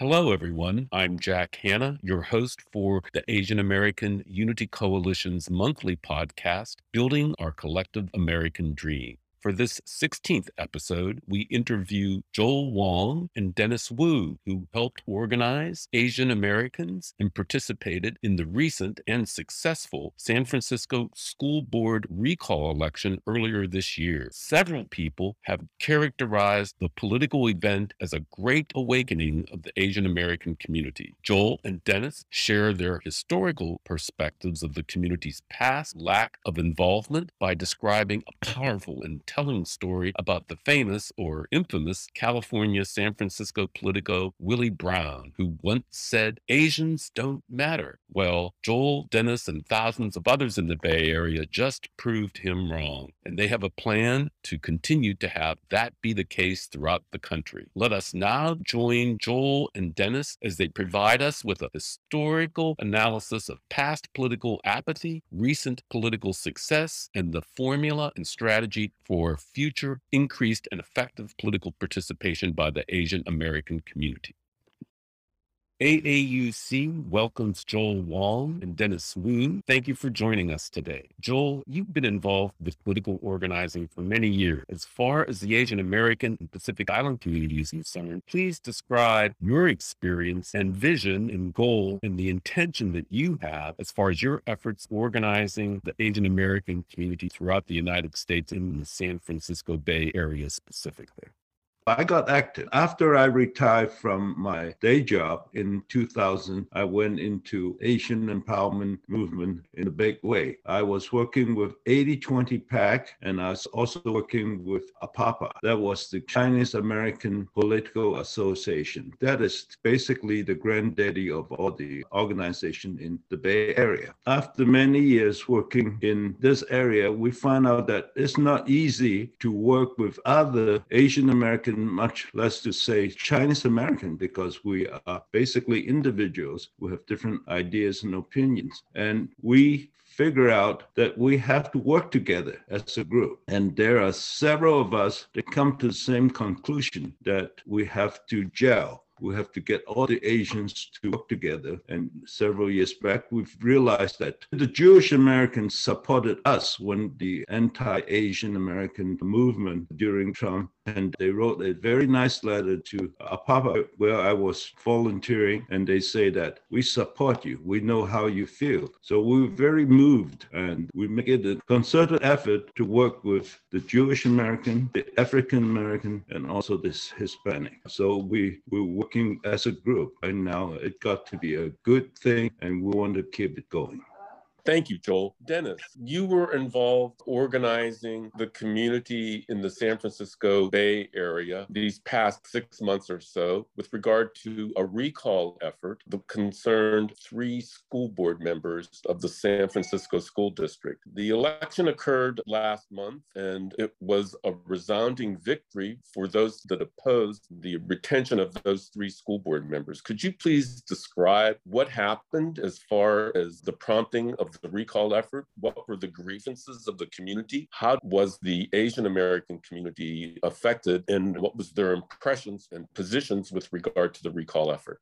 Hello, everyone. I'm Jack Hanna, your host for the Asian American Unity Coalition's monthly podcast, Building Our Collective American Dream. For this 16th episode, we interview Joel Wong and Dennis Wu, who helped organize Asian Americans and participated in the recent and successful San Francisco School Board recall election earlier this year. Several people have characterized the political event as a great awakening of the Asian American community. Joel and Dennis share their historical perspectives of the community's past lack of involvement by describing a powerful and telling story about the famous or infamous California San Francisco Politico Willie Brown, who once said, Asians don't matter. Well, Joel, Dennis, and thousands of others in the Bay Area just proved him wrong. And they have a plan to continue to have that be the case throughout the country. Let us now join Joel and Dennis as they provide us with a historical analysis of past political apathy, recent political success, and the formula and strategy for for future increased and effective political participation by the Asian American community. AAUC welcomes Joel Wong and Dennis Wu. Thank you for joining us today. Joel, you've been involved with political organizing for many years. As far as the Asian American and Pacific Island community is concerned, please describe your experience and vision and goal and the intention that you have as far as your efforts organizing the Asian American community throughout the United States and the San Francisco Bay Area specifically. I got active. After I retired from my day job in 2000, I went into Asian empowerment movement in a big way. I was working with 8020 PAC and I was also working with APAPA. That was the Chinese American Political Association. That is basically the granddaddy of all the organization in the Bay Area. After many years working in this area, we found out that it's not easy to work with other Asian American much less to say Chinese American, because we are basically individuals who have different ideas and opinions. And we figure out that we have to work together as a group. And there are several of us that come to the same conclusion that we have to gel we have to get all the Asians to work together. And several years back, we've realized that the Jewish Americans supported us when the anti Asian American movement during Trump and they wrote a very nice letter to uh, APAPA where I was volunteering, and they say that we support you. We know how you feel. So we were very moved, and we made a concerted effort to work with the Jewish American, the African American, and also this Hispanic. So we we're working as a group, and now it got to be a good thing, and we want to keep it going. Thank you, Joel. Dennis, you were involved organizing the community in the San Francisco Bay Area these past six months or so with regard to a recall effort that concerned three school board members of the San Francisco School District. The election occurred last month and it was a resounding victory for those that opposed the retention of those three school board members. Could you please describe what happened as far as the prompting of the recall effort? What were the grievances of the community? How was the Asian American community affected? And what was their impressions and positions with regard to the recall effort?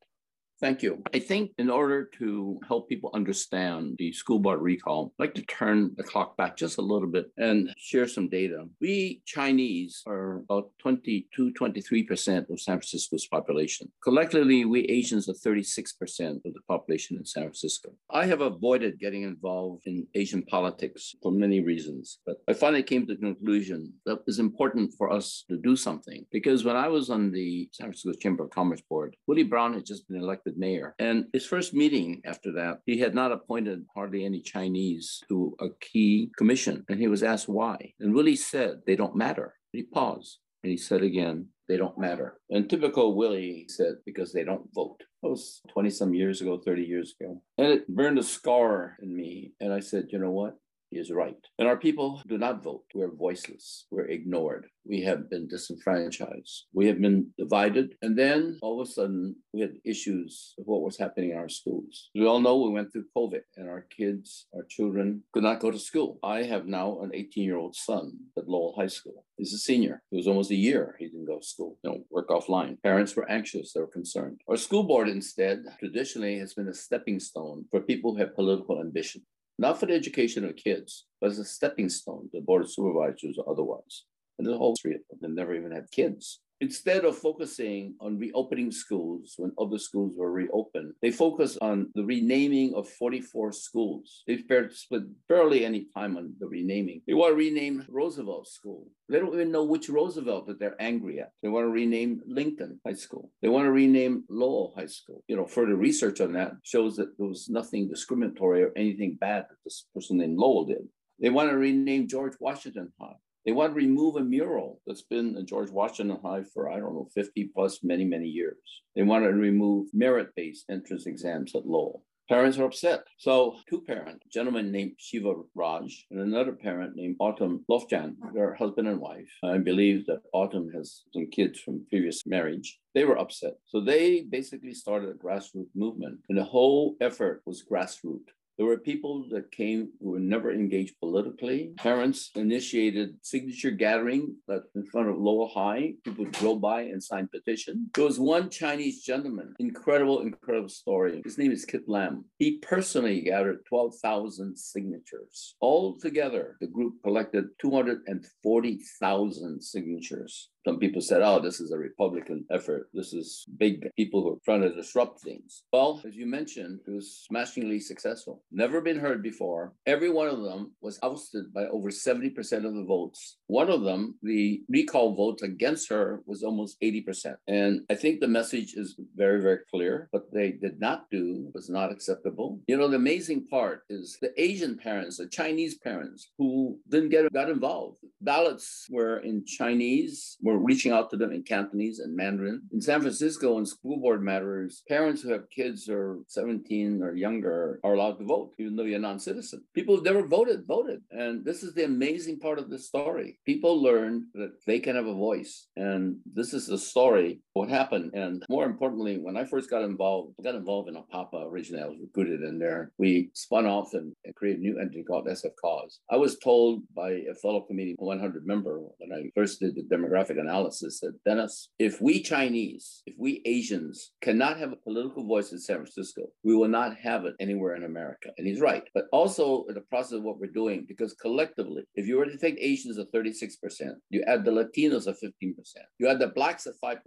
Thank you. I think in order to help people understand the school board recall, I'd like to turn the clock back just a little bit and share some data. We Chinese are about 22, 23% of San Francisco's population. Collectively, we Asians are 36% of the population in San Francisco. I have avoided getting involved in Asian politics for many reasons, but I finally came to the conclusion that it was important for us to do something because when I was on the San Francisco Chamber of Commerce Board, Willie Brown had just been elected elected mayor. And his first meeting after that, he had not appointed hardly any Chinese to a key commission. And he was asked why. And Willie said, they don't matter. He paused and he said again, they don't matter. And typical Willie said, because they don't vote. That was 20 some years ago, 30 years ago. And it burned a scar in me. And I said, you know what? He is right. And our people do not vote. We're voiceless. We're ignored. We have been disenfranchised. We have been divided. And then all of a sudden, we had issues of what was happening in our schools. We all know we went through COVID and our kids, our children could not go to school. I have now an 18 year old son at Lowell High School. He's a senior. It was almost a year he didn't go to school, you know, work offline. Parents were anxious. They were concerned. Our school board instead traditionally has been a stepping stone for people who have political ambition not for the education of kids, but as a stepping stone to board of supervisors or otherwise. And a whole three of them never even had kids. Instead of focusing on reopening schools when other schools were reopened, they focused on the renaming of 44 schools. They spent barely any time on the renaming. They want to rename Roosevelt School. They don't even know which Roosevelt that they're angry at. They want to rename Lincoln High School. They want to rename Lowell High School. You know, further research on that shows that there was nothing discriminatory or anything bad that this person named Lowell did. They want to rename George Washington High. They want to remove a mural that's been in George Washington High for, I don't know, 50 plus many, many years. They want to remove merit based entrance exams at Lowell. Parents are upset. So, two parents, a gentleman named Siva Raj and another parent named Autumn Looijen, they're husband and wife. I believe that Autumn has some kids from previous marriage. They were upset. So, they basically started a grassroots movement, and the whole effort was grassroots. There were people that came who were never engaged politically. Parents initiated signature gathering that in front of Lowell High. People drove by and signed petition. There was one Chinese gentleman, incredible, incredible story. His name is Kit Lam. He personally gathered 12,000 signatures. All together, the group collected 240,000 signatures. Some people said, oh, this is a Republican effort. This is big people who are trying to disrupt things. Well, as you mentioned, it was smashingly successful. Never been heard before. Every one of them was ousted by over 70% of the votes. One of them, the recall vote against her was almost 80%. And I think the message is very, very clear. What they did not do was not acceptable. You know, the amazing part is the Asian parents, the Chinese parents who didn't get got involved. Ballots were in Chinese, were reaching out to them in Cantonese and Mandarin. In San Francisco, in school board matters, parents who have kids are 17 or younger are allowed to vote, even though you're a non-citizen. People who've never voted, voted. And this is the amazing part of this story. People learned that they can have a voice. And this is the story, what happened. And more importantly, when I first got involved, I got involved in APAPA originally. I was recruited in there. We spun off and, and created a new entity called SF Cause. I was told by a fellow committee 100 member when I first did the demographic analysis that Dennis, if we Chinese, if we Asians cannot have a political voice in San Francisco, we will not have it anywhere in America. And he's right. But also in the process of what we're doing, because collectively, if you were to take Asians at 36%, you add the Latinos at 15%, you add the blacks at 5%,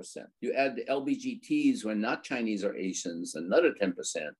you add the LBGTs who are not Chinese or Asians, another 10%,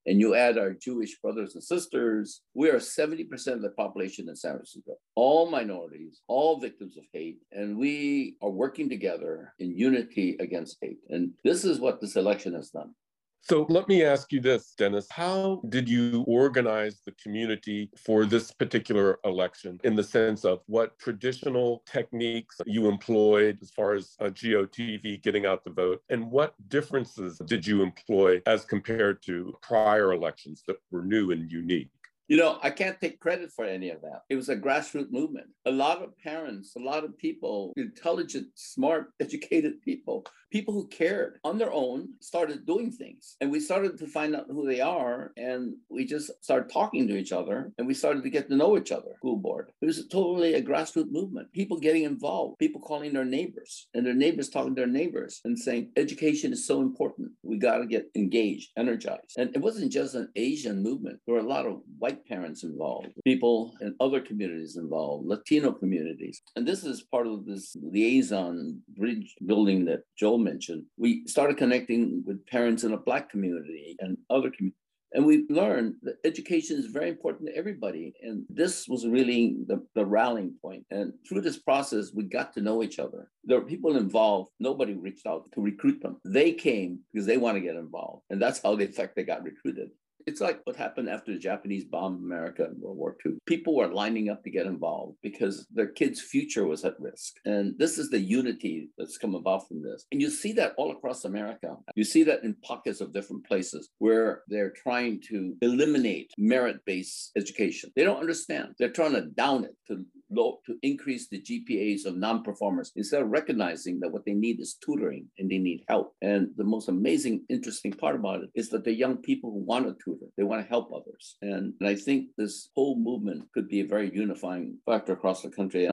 and you add our Jewish brothers and sisters, we are 70% of the population in San Francisco. All minorities, all victims of hate, and we are working together in unity against hate. And this is what this election has done. So let me ask you this, Dennis. How did you organize the community for this particular election in the sense of what traditional techniques you employed as far as uh, GOTV getting out the vote? And what differences did you employ as compared to prior elections that were new and unique? You know, I can't take credit for any of that. It was a grassroots movement. A lot of parents, a lot of people, intelligent, smart, educated people, people who cared on their own started doing things. And we started to find out who they are. And we just started talking to each other and we started to get to know each other. School board. It was totally a grassroots movement. People getting involved, people calling their neighbors, and their neighbors talking to their neighbors and saying, education is so important. We got to get engaged, energized. And it wasn't just an Asian movement, there were a lot of white white parents involved, people in other communities involved, Latino communities. And this is part of this liaison bridge building that Joel mentioned. We started connecting with parents in a Black community and other communities. And we learned that education is very important to everybody. And this was really the, the rallying point. And through this process, we got to know each other. There were people involved. Nobody reached out to recruit them. They came because they want to get involved. And that's how, in fact, they got recruited It's like what happened after the Japanese bombed America in World War II. People were lining up to get involved because their kids' future was at risk. And this is the unity that's come about from this. And you see that all across America. You see that in pockets of different places where they're trying to eliminate merit based education. They don't understand. They're trying to down it to low, to increase the GPAs of non performers instead of recognizing that what they need is tutoring and they need help. And the most amazing, interesting part about it is that the young people who want to tutor, they want to help others. And, and I think this whole movement could be a very unifying factor across the country.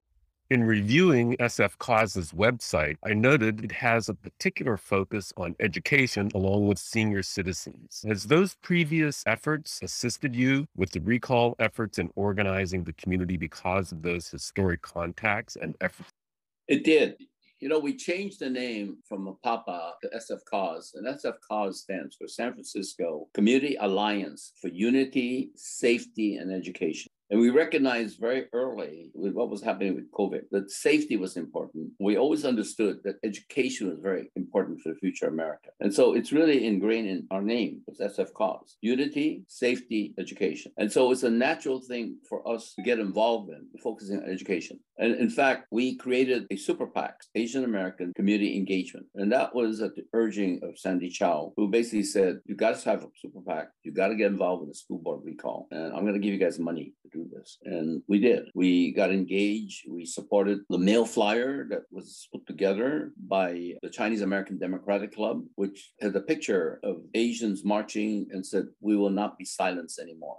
In reviewing SF Cause's website, I noted it has a particular focus on education along with senior citizens. Has those previous efforts assisted you with the recall efforts and organizing the community because of those historic contacts and efforts? It did. You know, we changed the name from PAPA to SF Cause, and SF Cause stands for San Francisco Community Alliance for Unity, Safety, and Education. And we recognized very early with what was happening with COVID that safety was important. We always understood that education was very important for the future of America. And so it's really ingrained in our name, it's SF Cause unity, safety, education. And so it's a natural thing for us to get involved in, focusing on education. And in fact, we created a super PAC, Asian American Community Engagement. And that was at the urging of Sandy Chow, who basically said, You got to have a super PAC, you got to get involved in the school board recall. And I'm going to give you guys money do this. And we did. We got engaged. We supported the mail flyer that was put together by the Chinese American Democratic Club, which had a picture of Asians marching and said, We will not be silenced anymore.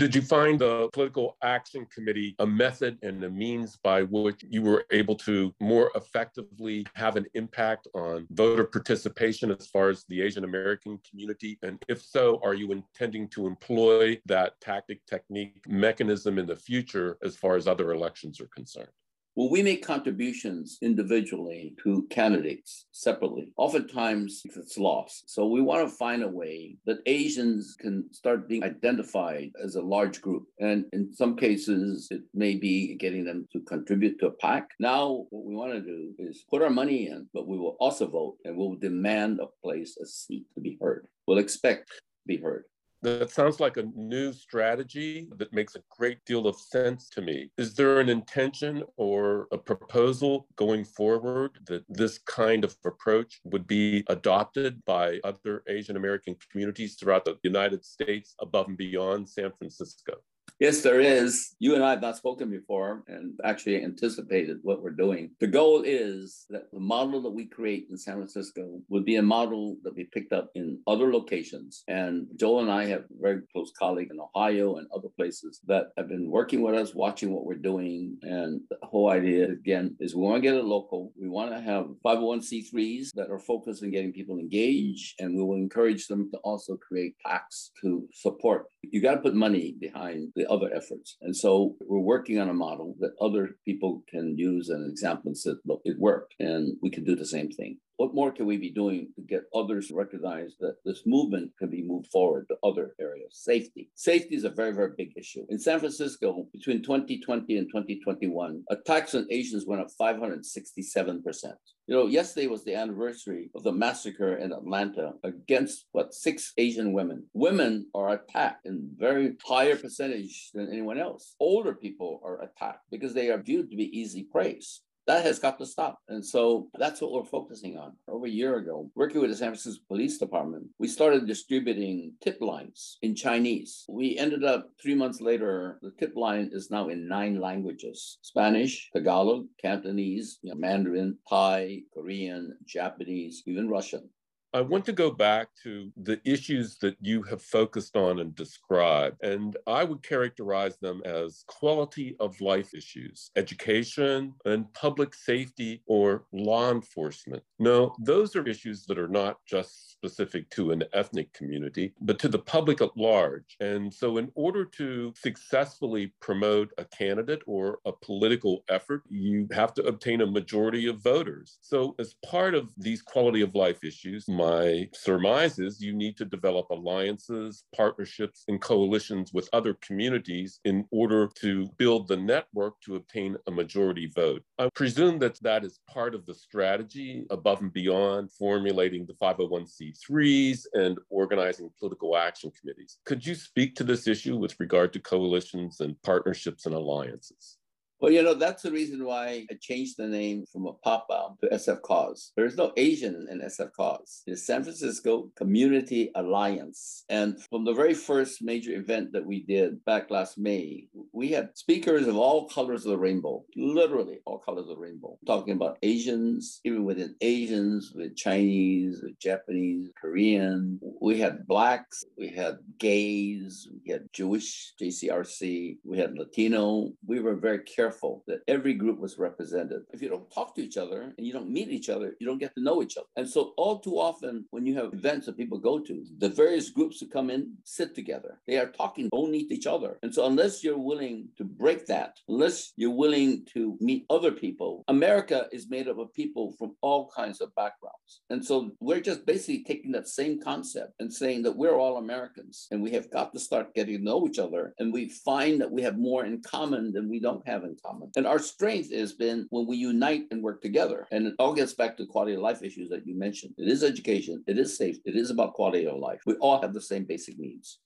Did you find the Political Action Committee a method and a means by which you were able to more effectively have an impact on voter participation as far as the Asian American community? And if so, are you intending to employ that tactic, technique, mechanism in the future as far as other elections are concerned? Well, we make contributions individually to candidates separately. Oftentimes it's lost. So we want to find a way that Asians can start being identified as a large group. And in some cases, it may be getting them to contribute to a PAC. Now, what we want to do is put our money in, but we will also vote and we'll demand a place, a seat to be heard. We'll expect to be heard. That sounds like a new strategy that makes a great deal of sense to me. Is there an intention or a proposal going forward that this kind of approach would be adopted by other Asian American communities throughout the United States above and beyond San Francisco? Yes, there is. You and I have not spoken before and actually anticipated what we're doing. The goal is that the model that we create in San Francisco would be a model that we picked up in other locations. And Joel and I have very close colleagues in Ohio and other places that have been working with us, watching what we're doing. And the whole idea, again, is we want to get it local. We want to have 501c3s that are focused on getting people engaged, and we will encourage them to also create PACs to support. You got to put money behind the other efforts. And so we're working on a model that other people can use and say, look, it worked, and we can do the same thing what more can we be doing to get others to recognize that this movement can be moved forward to other areas? Safety. Safety is a very, very big issue. In San Francisco, between 2020 and 2021, attacks on Asians went up 567%. You know, yesterday was the anniversary of the massacre in Atlanta against what six Asian women. Women are attacked in very higher percentage than anyone else. Older people are attacked because they are viewed to be easy prey that has got to stop. And so that's what we're focusing on. Over a year ago, working with the San Francisco Police Department, we started distributing tip lines in Chinese. We ended up three months later, the tip line is now in nine languages Spanish, Tagalog, Cantonese, you know, Mandarin, Thai, Korean, Japanese, even Russian. I want to go back to the issues that you have focused on and described, and I would characterize them as quality of life issues, education, and public safety or law enforcement. No, those are issues that are not just specific to an ethnic community, but to the public at large. And so, in order to successfully promote a candidate or a political effort, you have to obtain a majority of voters. So, as part of these quality of life issues, my surmise is you need to develop alliances, partnerships, and coalitions with other communities in order to build the network to obtain a majority vote. I presume that that is part of the strategy above and beyond formulating the 501c3s and organizing political action committees. Could you speak to this issue with regard to coalitions and partnerships and alliances? Well, you know, that's the reason why I changed the name from APAPA to SF Cause. There is no Asian in SF Cause. It's San Francisco Community Alliance. And from the very first major event that we did back last May, we had speakers of all colors of the rainbow, literally all colors of the rainbow, talking about Asians, even within Asians, with Chinese, with Japanese, Korean. We had blacks, we had gays, we had Jewish, JCRC, we had Latino. We were very careful that every group was represented. If you don't talk to each other and you don't meet each other, you don't get to know each other. And so, all too often, when you have events that people go to, the various groups who come in sit together. They are talking only to each other. And so, unless you're willing to break that, unless you're willing to meet other people, America is made up of people from all kinds of backgrounds. And so, we're just basically taking that same concept and saying that we're all Americans and we have got to start getting to know each other. And we find that we have more in common than we don't have in common. And our strength has been when we unite and work together. And it all gets back to quality of life issues that you mentioned. It is education, it is safe, it is about quality of life. We all have the same basic needs.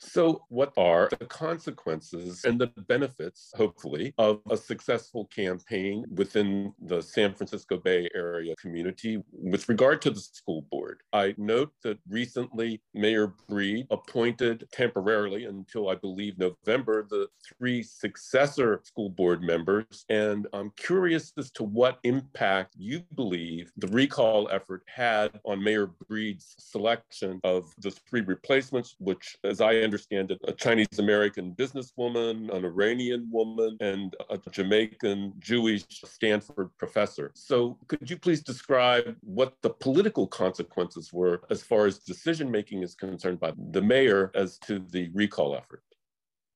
So, what are the consequences and the benefits, hopefully, of a successful campaign within the San Francisco Bay Area community with regard to the school board? I note that recently Mayor Breed appointed temporarily until I believe November the three successor school board members. And I'm curious as to what impact you believe the recall effort had on Mayor Breed's selection of the three replacements, which, as I understand it, a Chinese American businesswoman, an Iranian woman, and a Jamaican Jewish Stanford professor. So, could you please describe what the political consequences were as far as decision making is concerned by the mayor as to the recall effort?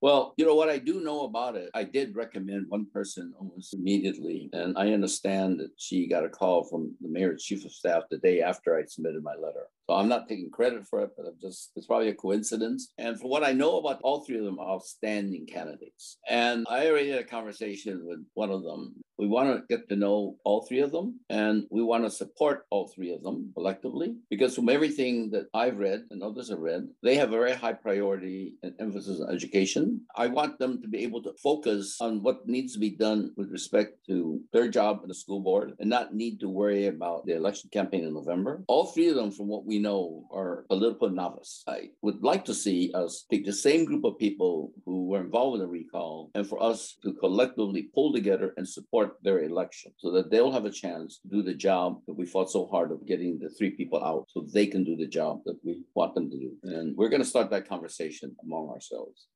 Well, you know what I do know about it. I did recommend one person almost immediately, and I understand that she got a call from the mayor's chief of staff the day after I submitted my letter. I'm not taking credit for it, but I'm just, it's probably a coincidence. And for what I know about all three of them are outstanding candidates. And I already had a conversation with one of them. We want to get to know all three of them and we want to support all three of them collectively because from everything that I've read and others have read, they have a very high priority and emphasis on education. I want them to be able to focus on what needs to be done with respect to their job in the school board and not need to worry about the election campaign in November. All three of them, from what we know are political novice. I would like to see us take the same group of people who were involved in the recall and for us to collectively pull together and support their election so that they'll have a chance to do the job that we fought so hard of getting the three people out so they can do the job that we want them to do. And we're going to start that conversation among ourselves.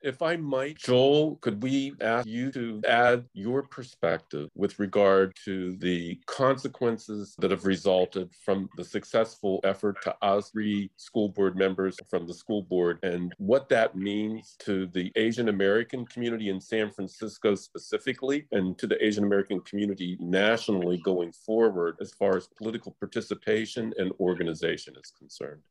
If I might, Joel, could we ask you to add your perspective with regard to the consequences that have resulted from the successful effort to us three school board members from the school board and what that means to the Asian American community in San Francisco specifically and to the Asian American community nationally going forward as far as political participation and organization is concerned?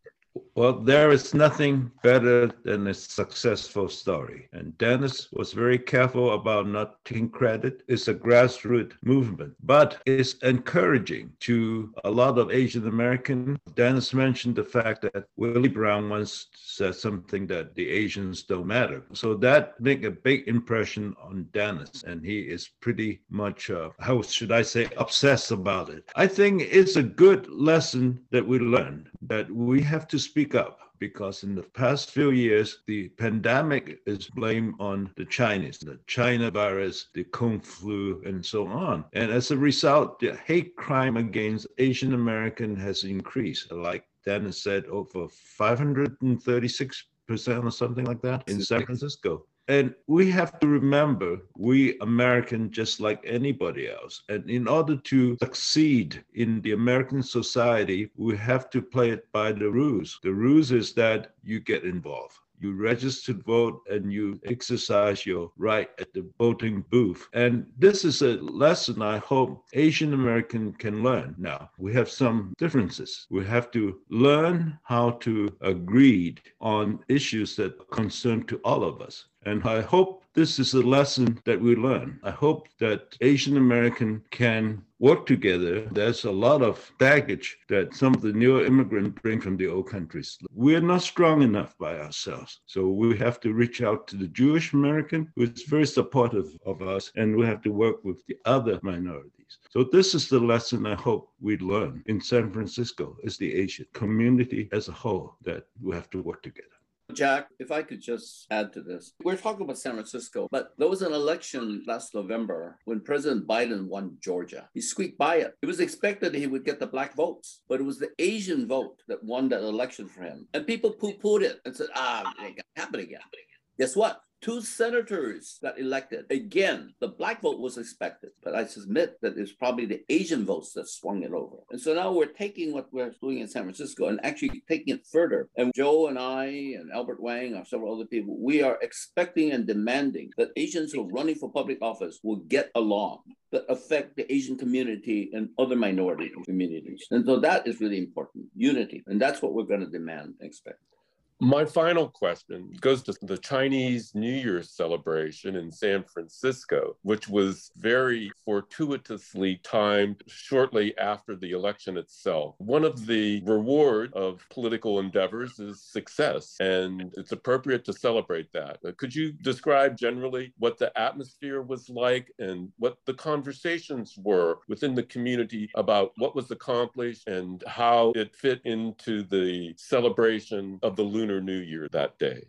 Well, there is nothing better than a successful story. And Dennis was very careful about not taking credit. It's a grassroots movement, but it's encouraging to a lot of Asian American. Dennis mentioned the fact that Willie Brown once said something that the Asians don't matter. So that made a big impression on Dennis. And he is pretty much, uh, how should I say, obsessed about it. I think it's a good lesson that we learned that we have to speak up because in the past few years, the pandemic is blamed on the Chinese, the China virus, the Kung flu, and so on. And as a result, the hate crime against Asian American has increased, like Dennis said, over 536 percent or something like that in San Francisco. And we have to remember, we American, just like anybody else. And in order to succeed in the American society, we have to play it by the rules. The rules is that you get involved. You register to vote and you exercise your right at the voting booth. And this is a lesson I hope Asian American can learn. Now, we have some differences. We have to learn how to agree on issues that concern to all of us. And I hope this is a lesson that we learn. I hope that Asian American can work together. There's a lot of baggage that some of the newer immigrants bring from the old countries. We're not strong enough by ourselves. So we have to reach out to the Jewish American who is very supportive of us, and we have to work with the other minorities. So this is the lesson I hope we learn in San Francisco as the Asian community as a whole that we have to work together. Jack, if I could just add to this, we're talking about San Francisco, but there was an election last November when President Biden won Georgia. He squeaked by it. It was expected he would get the black votes, but it was the Asian vote that won that election for him. And people poo pooed it and said, ah, it ain't happen again. Guess what? Two senators got elected. Again, the black vote was expected, but I submit that it's probably the Asian votes that swung it over. And so now we're taking what we're doing in San Francisco and actually taking it further. And Joe and I and Albert Wang and several other people, we are expecting and demanding that Asians who are running for public office will get along that affect the Asian community and other minority communities. And so that is really important, unity. And that's what we're going to demand and expect. My final question goes to the Chinese New Year celebration in San Francisco, which was very fortuitously timed shortly after the election itself. One of the reward of political endeavors is success, and it's appropriate to celebrate that. Could you describe generally what the atmosphere was like and what the conversations were within the community about what was accomplished and how it fit into the celebration of the lunar Lunar New Year that day.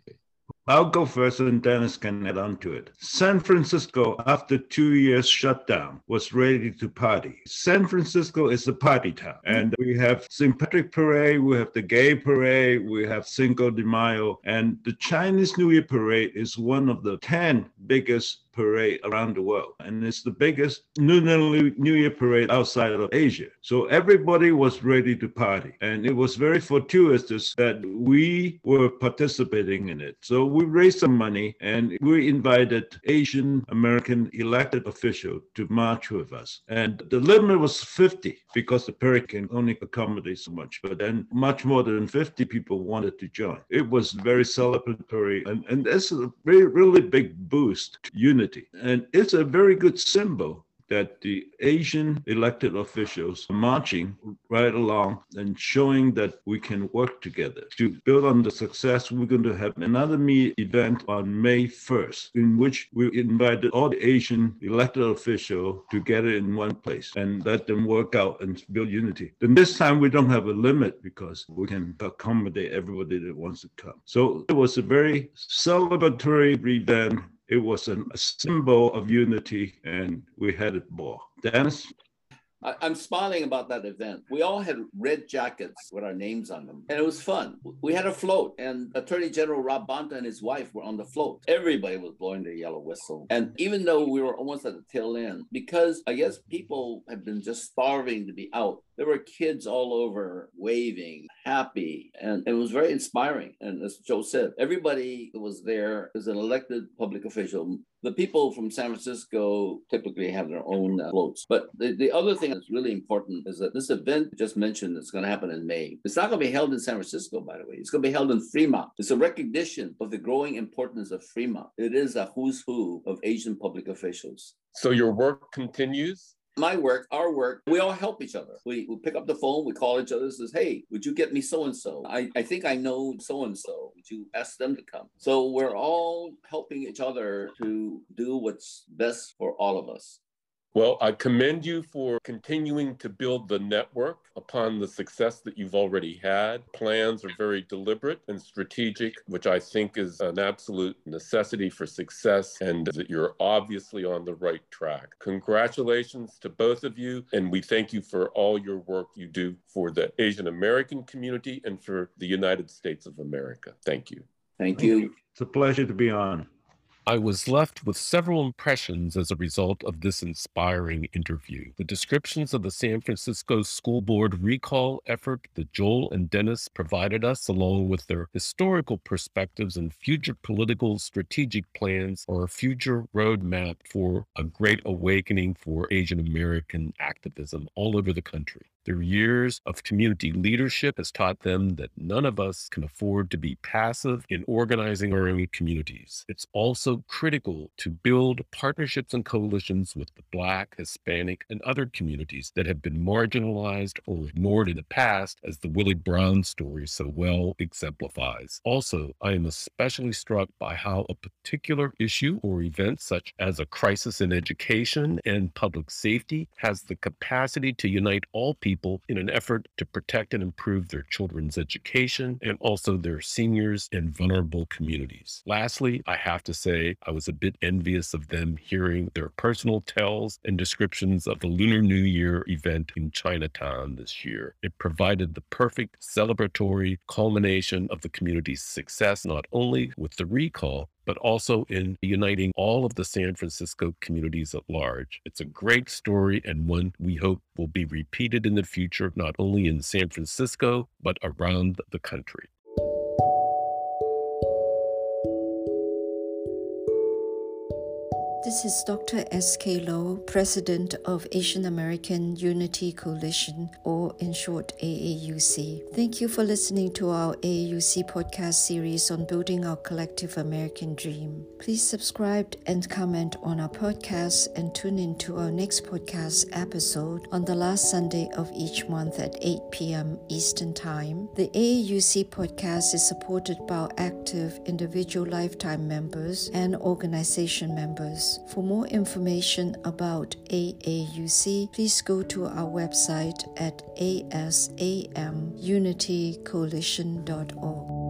I'll go first and Dennis can add on to it. San Francisco, after two years shutdown, was ready to party. San Francisco is a party town. And we have St. Patrick Parade, we have the Gay Parade, we have Cinco de Mayo. And the Chinese New Year Parade is one of the 10 biggest parade around the world. And it's the biggest Lunar New Year parade outside of Asia. So everybody was ready to party. And it was very fortuitous that we were participating in it. So we raised some money and we invited Asian American elected officials to march with us. And the limit was 50 because the parade can only accommodate so much. But then much more than 50 people wanted to join. It was very celebratory. And, and that's a very, really big boost to unity and it's a very good symbol that the Asian elected officials are marching right along and showing that we can work together to build on the success. We're going to have another me event on May 1st, in which we invited all the Asian elected officials together in one place and let them work out and build unity. Then this time we don't have a limit because we can accommodate everybody that wants to come. So it was a very celebratory event it was a symbol of unity, and we had it more. Dennis? I, am smiling about that event. We all had red jackets with our names on them, and it was fun. We had a float, and Attorney General Rob Bonta and his wife were on the float. Everybody was blowing their yellow whistle. And even though we were almost at the tail end, because I guess people have been just starving to be out, there were kids all over waving, happy, and it was very inspiring. And as Joe said, everybody that was there as an elected public official. The people from San Francisco typically have their own uh, floats. But the, the other thing that's really important is that this event just mentioned is going to happen in May. It's not going to be held in San Francisco, by the way. It's going to be held in Fremont. It's a recognition of the growing importance of Fremont. It is a who's who of Asian public officials. So your work continues? My work, our work, we all help each other. We, we pick up the phone, we call each other, says, hey, would you get me so and so? I I think I know so and so. Would you ask them to come? So we're all helping each other to do what's best for all of us. Well, I commend you for continuing to build the network upon the success that you've already had. Plans are very deliberate and strategic, which I think is an absolute necessity for success, and that you're obviously on the right track. Congratulations to both of you, and we thank you for all your work you do for the Asian American community and for the United States of America. Thank you. Thank you. It's a pleasure to be on. I was left with several impressions as a result of this inspiring interview. The descriptions of the San Francisco School Board recall effort that Joel and Dennis provided us, along with their historical perspectives and future political strategic plans, are a future roadmap for a great awakening for Asian American activism all over the country. Their years of community leadership has taught them that none of us can afford to be passive in organizing our own communities. It's also critical to build partnerships and coalitions with the Black, Hispanic, and other communities that have been marginalized or ignored in the past, as the Willie Brown story so well exemplifies. Also, I am especially struck by how a particular issue or event, such as a crisis in education and public safety, has the capacity to unite all people people in an effort to protect and improve their children's education and also their seniors and vulnerable communities. Lastly, I have to say I was a bit envious of them hearing their personal tells and descriptions of the Lunar New Year event in Chinatown this year. It provided the perfect celebratory culmination of the community's success, not only with the recall, but also in uniting all of the San Francisco communities at large. It's a great story and one we hope will be repeated in the future, not only in San Francisco, but around the country. This is Dr. S.K. Low, President of Asian American Unity Coalition, or in short, AAUC. Thank you for listening to our AAUC podcast series on building our collective American dream. Please subscribe and comment on our podcast and tune in to our next podcast episode on the last Sunday of each month at 8 p.m. Eastern Time. The AAUC podcast is supported by active individual lifetime members and organization members. For more information about AAUC, please go to our website at asamunitycoalition.org.